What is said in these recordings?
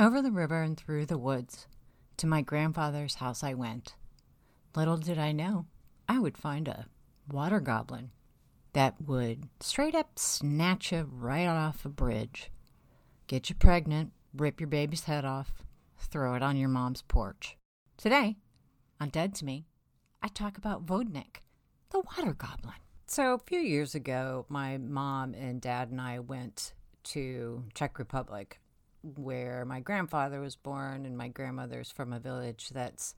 Over the river and through the woods, to my grandfather's house I went. Little did I know I would find a water goblin that would straight up snatch you right off a bridge, get you pregnant, rip your baby's head off, throw it on your mom's porch. Today, on Dead to Me, I talk about Vodnik, the water goblin. So, a few years ago, my mom and dad and I went to Czech Republic where my grandfather was born and my grandmother's from a village that's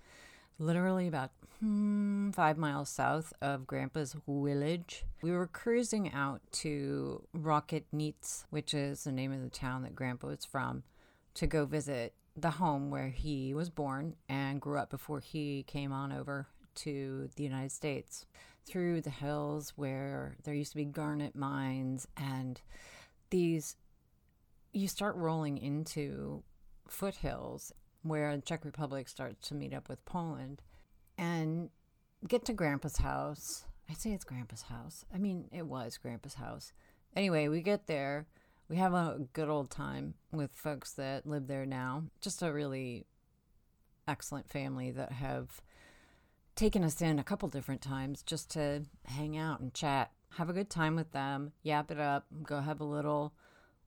literally about hmm, five miles south of Grandpa's village. We were cruising out to Rocket Rocketnitz, which is the name of the town that Grandpa was from, to go visit the home where he was born and grew up before he came on over to the United States. Through the hills where there used to be garnet mines and these you start rolling into foothills where the Czech Republic starts to meet up with Poland and get to Grandpa's house. I say it's Grandpa's house. I mean, it was Grandpa's house. Anyway, we get there. We have a good old time with folks that live there now. Just a really excellent family that have taken us in a couple different times just to hang out and chat. Have a good time with them, yap it up, go have a little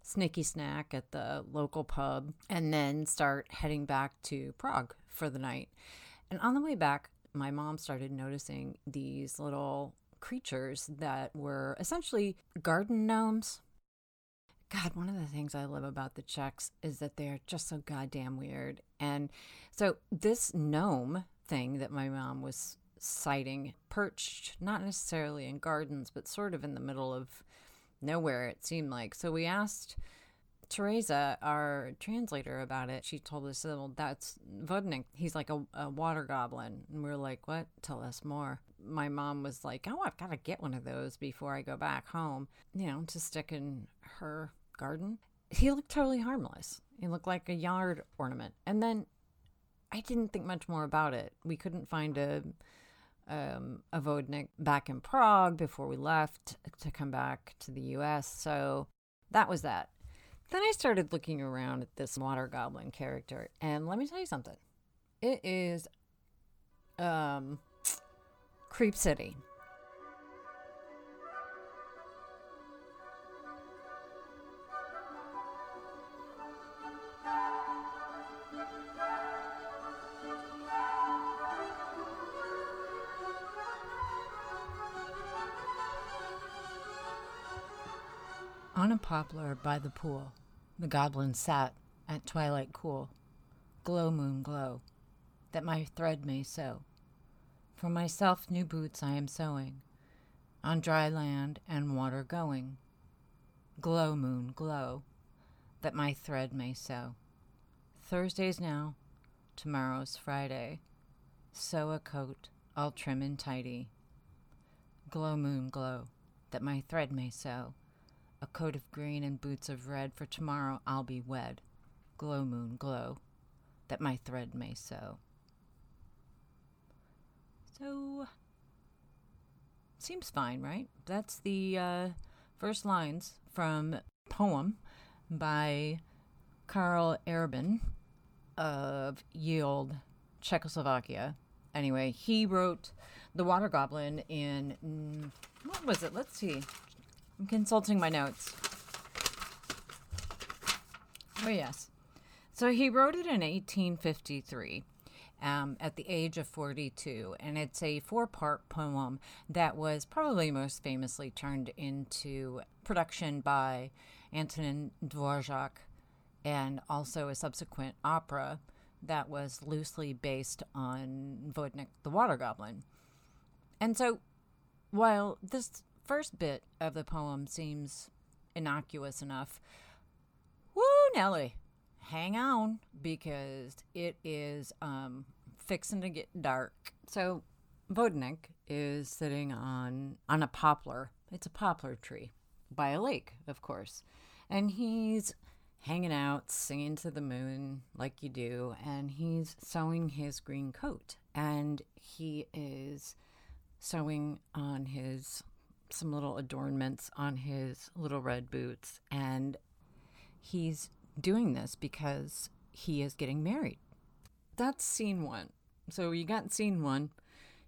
sneaky snack at the local pub, and then start heading back to Prague for the night. And on the way back, my mom started noticing these little creatures that were essentially garden gnomes. God, one of the things I love about the Czechs is that they're just so goddamn weird. And so, this gnome thing that my mom was sighting, perched not necessarily in gardens, but sort of in the middle of nowhere, it seemed like. So we asked Teresa, our translator, about it. She told us, well, that's Vodnik. He's like a, a water goblin. And we are like, what? Tell us more. My mom was like, oh, I've got to get one of those before I go back home, you know, to stick in her garden. He looked totally harmless. He looked like a yard ornament. And then I didn't think much more about it. We couldn't find a um, Vodnik back in Prague before we left to come back to the US. So that was that. Then I started looking around at this water goblin character, and let me tell you something. It is um, Creep City. Poplar by the pool, the goblin sat at twilight cool. Glow, moon, glow, that my thread may sew. For myself new boots I am sewing, on dry land and water going. Glow, moon, glow, that my thread may sew. Thursday's now, tomorrow's Friday. Sew a coat, all trim and tidy. Glow, moon, glow, that my thread may sew a coat of green and boots of red, for tomorrow I'll be wed. Glow, moon, glow, that my thread may sew. So, seems fine, right? That's the uh, first lines from poem by Karl Erben of Yield, Czechoslovakia. Anyway, he wrote The Water Goblin in, mm, what was it? Let's see. I'm consulting my notes. Oh, yes. So he wrote it in 1853 um, at the age of 42, and it's a four part poem that was probably most famously turned into production by Antonin Dvorak and also a subsequent opera that was loosely based on Vodnik the Water Goblin. And so while this first bit of the poem seems innocuous enough. Woo, Nelly, hang on because it is um, fixing to get dark. So Vodnik is sitting on on a poplar. It's a poplar tree by a lake, of course, and he's hanging out, singing to the moon like you do, and he's sewing his green coat, and he is sewing on his some little adornments on his little red boots. And he's doing this because he is getting married. That's scene one. So you got scene one.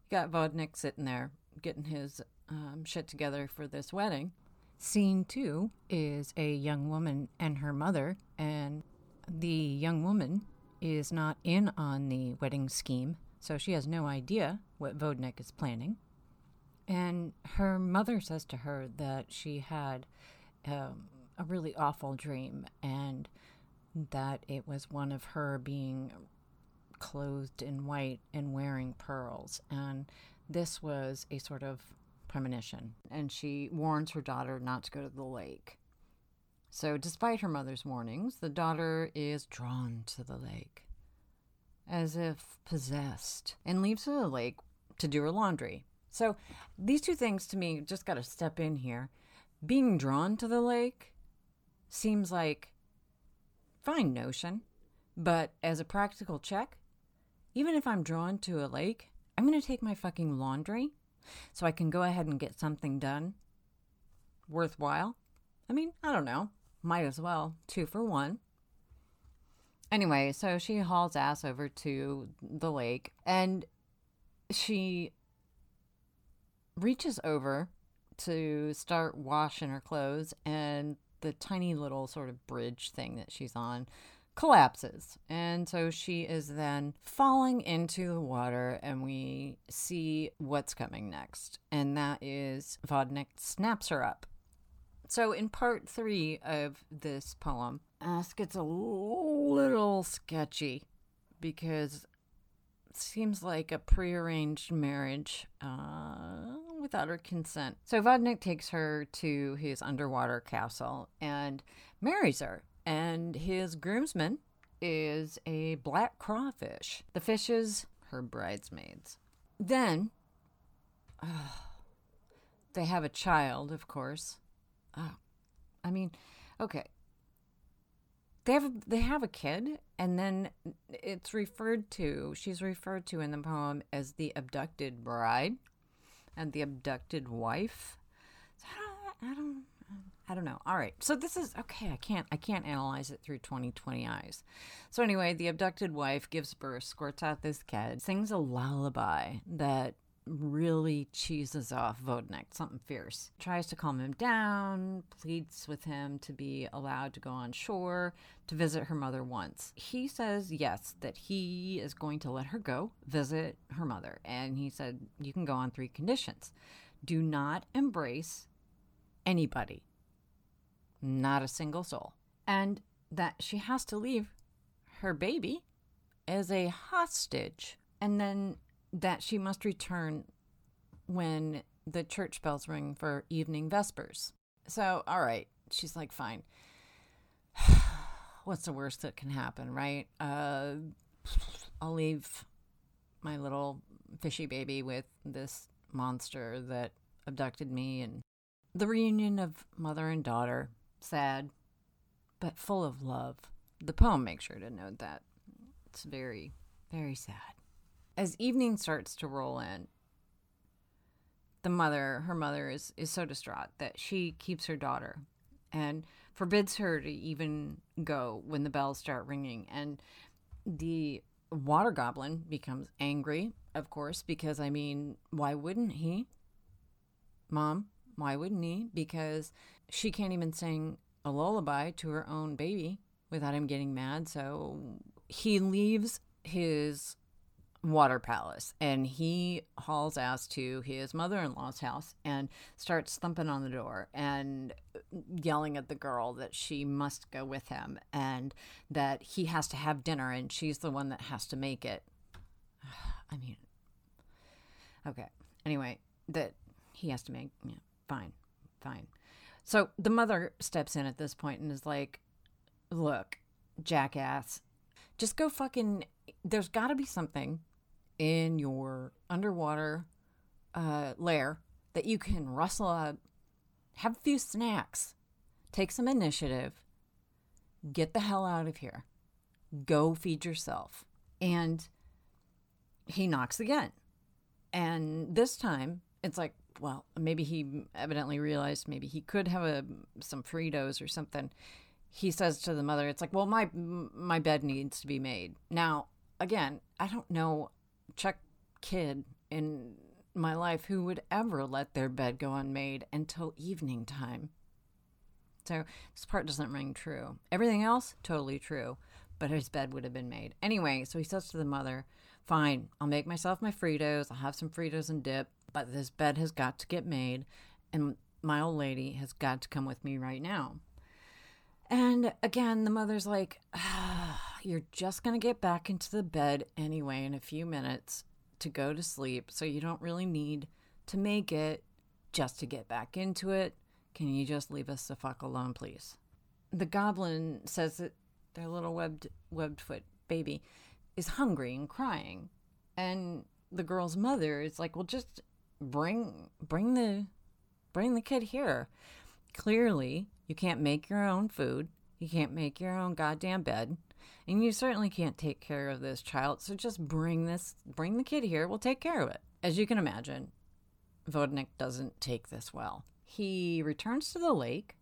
You got Vodnik sitting there getting his um, shit together for this wedding. Scene two is a young woman and her mother, and the young woman is not in on the wedding scheme, so she has no idea what Vodnik is planning. And her mother says to her that she had um, a really awful dream and that it was one of her being clothed in white and wearing pearls. And this was a sort of premonition. And she warns her daughter not to go to the lake. So, despite her mother's warnings, the daughter is drawn to the lake as if possessed and leaves the lake to do her laundry. So, these two things to me just got to step in here. Being drawn to the lake seems like fine notion, but as a practical check, even if I'm drawn to a lake, I'm going to take my fucking laundry so I can go ahead and get something done worthwhile. I mean, I don't know. Might as well. Two for one. Anyway, so she hauls ass over to the lake and she reaches over to start washing her clothes and the tiny little sort of bridge thing that she's on collapses. And so she is then falling into the water, and we see what's coming next. And that is Vodnik snaps her up. So, in part three of this poem, Ask gets a little sketchy because it seems like a prearranged marriage uh, without her consent. So, Vodnik takes her to his underwater castle and marries her and his groomsman is a black crawfish. The fish is her bridesmaids. Then, they have a child, of course. Oh, I mean, okay. They have they have a kid, and then it's referred to. She's referred to in the poem as the abducted bride, and the abducted wife. So I don't, I don't I don't know. All right. So this is okay, I can't I can't analyze it through 2020 eyes. So anyway, the abducted wife gives birth, squirts out this kid, sings a lullaby that really cheeses off Vodnik, something fierce. Tries to calm him down, pleads with him to be allowed to go on shore to visit her mother once. He says yes, that he is going to let her go visit her mother. And he said, You can go on three conditions. Do not embrace anybody not a single soul. And that she has to leave her baby as a hostage, and then that she must return when the church bells ring for evening vespers. So, all right, she's like, fine. What's the worst that can happen, right? Uh, I'll leave my little fishy baby with this monster that abducted me and the reunion of mother and daughter sad, but full of love. The poem makes sure to note that. It's very, very sad. As evening starts to roll in, the mother, her mother, is, is so distraught that she keeps her daughter and forbids her to even go when the bells start ringing. And the water goblin becomes angry, of course, because I mean, why wouldn't he? Mom, why wouldn't he? Because she can't even sing a lullaby to her own baby without him getting mad. So he leaves his water palace and he hauls ass to his mother-in-law's house and starts thumping on the door and yelling at the girl that she must go with him and that he has to have dinner and she's the one that has to make it i mean okay anyway that he has to make yeah, fine fine so the mother steps in at this point and is like, look, jackass, just go fucking. There's got to be something in your underwater uh, lair that you can rustle up, have a few snacks, take some initiative, get the hell out of here, go feed yourself. And he knocks again. And this time it's like, well, maybe he evidently realized maybe he could have a some Fritos or something. he says to the mother, "It's like, well, my my bed needs to be made." Now, again, I don't know Czech kid in my life who would ever let their bed go unmade until evening time. So this part doesn't ring true. Everything else, totally true. But his bed would have been made. Anyway, so he says to the mother, Fine, I'll make myself my Fritos. I'll have some Fritos and dip, but this bed has got to get made. And my old lady has got to come with me right now. And again, the mother's like, ah, You're just going to get back into the bed anyway in a few minutes to go to sleep. So you don't really need to make it just to get back into it. Can you just leave us the fuck alone, please? The goblin says that their little webbed webbed foot baby is hungry and crying. And the girl's mother is like, "Well, just bring bring the bring the kid here." Clearly, you can't make your own food. You can't make your own goddamn bed. And you certainly can't take care of this child. So just bring this bring the kid here. We'll take care of it. As you can imagine, Vodnik doesn't take this well. He returns to the lake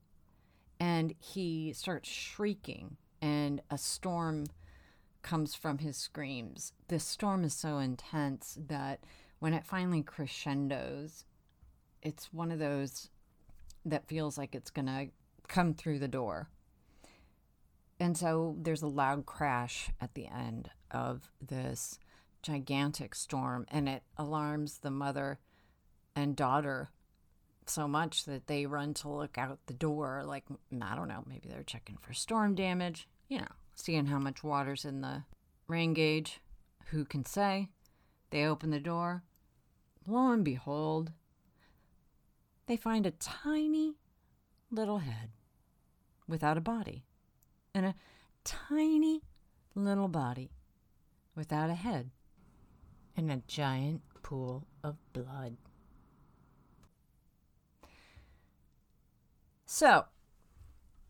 and he starts shrieking and a storm comes from his screams. The storm is so intense that when it finally crescendos, it's one of those that feels like it's going to come through the door. And so there's a loud crash at the end of this gigantic storm, and it alarms the mother and daughter so much that they run to look out the door. Like, mm, I don't know, maybe they're checking for storm damage, you know, seeing how much water's in the rain gauge. Who can say? They open the door. Lo and behold, they find a tiny little head without a body and a tiny little body without a head and a giant pool of blood. So,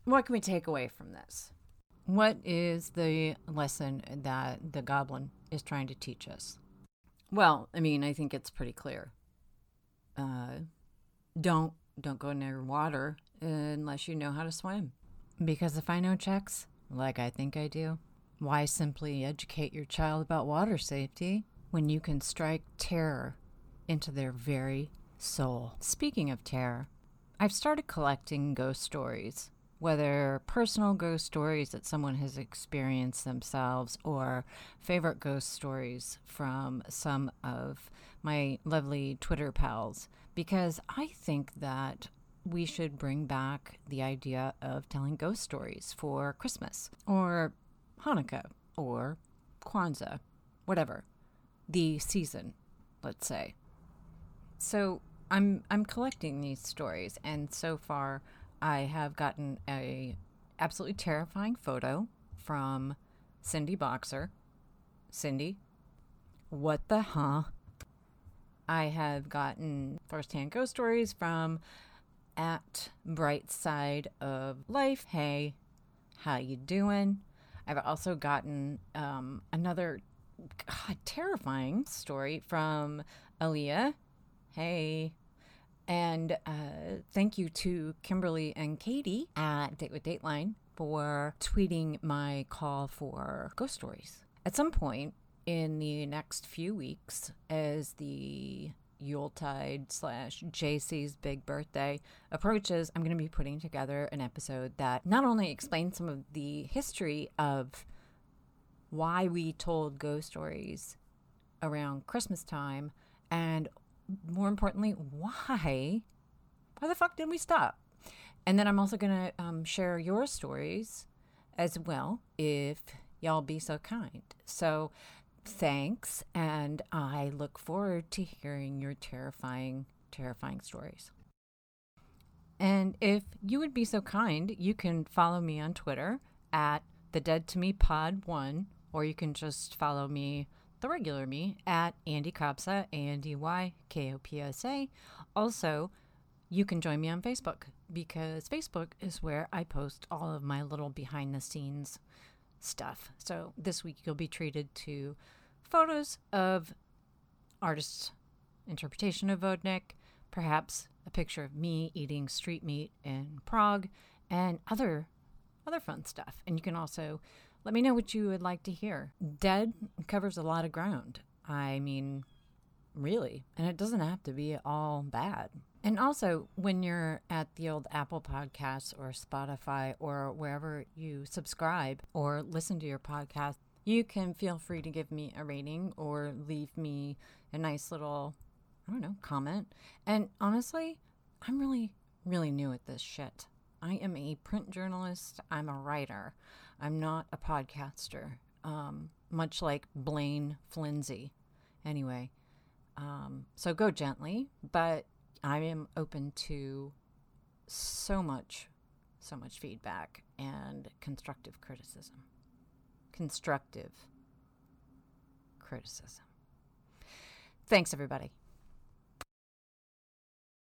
what can we take away from this? What is the lesson that the goblin is trying to teach us? Well, I mean, I think it's pretty clear. Uh, don't don't go near water unless you know how to swim. Because if I know Czechs, like I think I do, why simply educate your child about water safety when you can strike terror into their very soul? Speaking of terror, I've started collecting ghost stories, whether personal ghost stories that someone has experienced themselves or favorite ghost stories from some of my lovely Twitter pals, because I think that we should bring back the idea of telling ghost stories for Christmas or Hanukkah or Kwanzaa, whatever, the season, let's say. So I'm I'm collecting these stories, and so far I have gotten a absolutely terrifying photo from Cindy Boxer. Cindy, what the huh? I have gotten firsthand ghost stories from at Bright Side of Life. Hey, how you doing? I've also gotten um, another God, terrifying story from Aaliyah. Hey. And uh, thank you to Kimberly and Katie at Date with Dateline for tweeting my call for ghost stories. At some point in the next few weeks, as the Yuletide slash JC's big birthday approaches, I'm going to be putting together an episode that not only explains some of the history of why we told ghost stories around Christmas time, and more importantly, why, why the fuck did we stop? And then I'm also going to um, share your stories as well, if y'all be so kind. So thanks, and I look forward to hearing your terrifying, terrifying stories. And if you would be so kind, you can follow me on Twitter at the Dead to Me Pod One, or you can just follow me, the regular me, at Andy Kopsa, A N D Y K O P S A. Also, you can join me on Facebook because Facebook is where I post all of my little behind the scenes stuff. So this week you'll be treated to photos of artists' interpretation of Vodnik, perhaps a picture of me eating street meat in Prague, and other other fun stuff. And you can also let me know what you would like to hear. Dead covers a lot of ground. I mean, really. And it doesn't have to be all bad. And also, when you're at the old Apple Podcasts or Spotify or wherever you subscribe or listen to your podcast, you can feel free to give me a rating or leave me a nice little, I don't know, comment. And honestly, I'm really, really new at this shit. I am a print journalist, I'm a writer, I'm not a podcaster, um, much like Blaine Flinzy. Anyway, um, so go gently, but I am open to so much, so much feedback and constructive criticism. Constructive criticism. Thanks, everybody.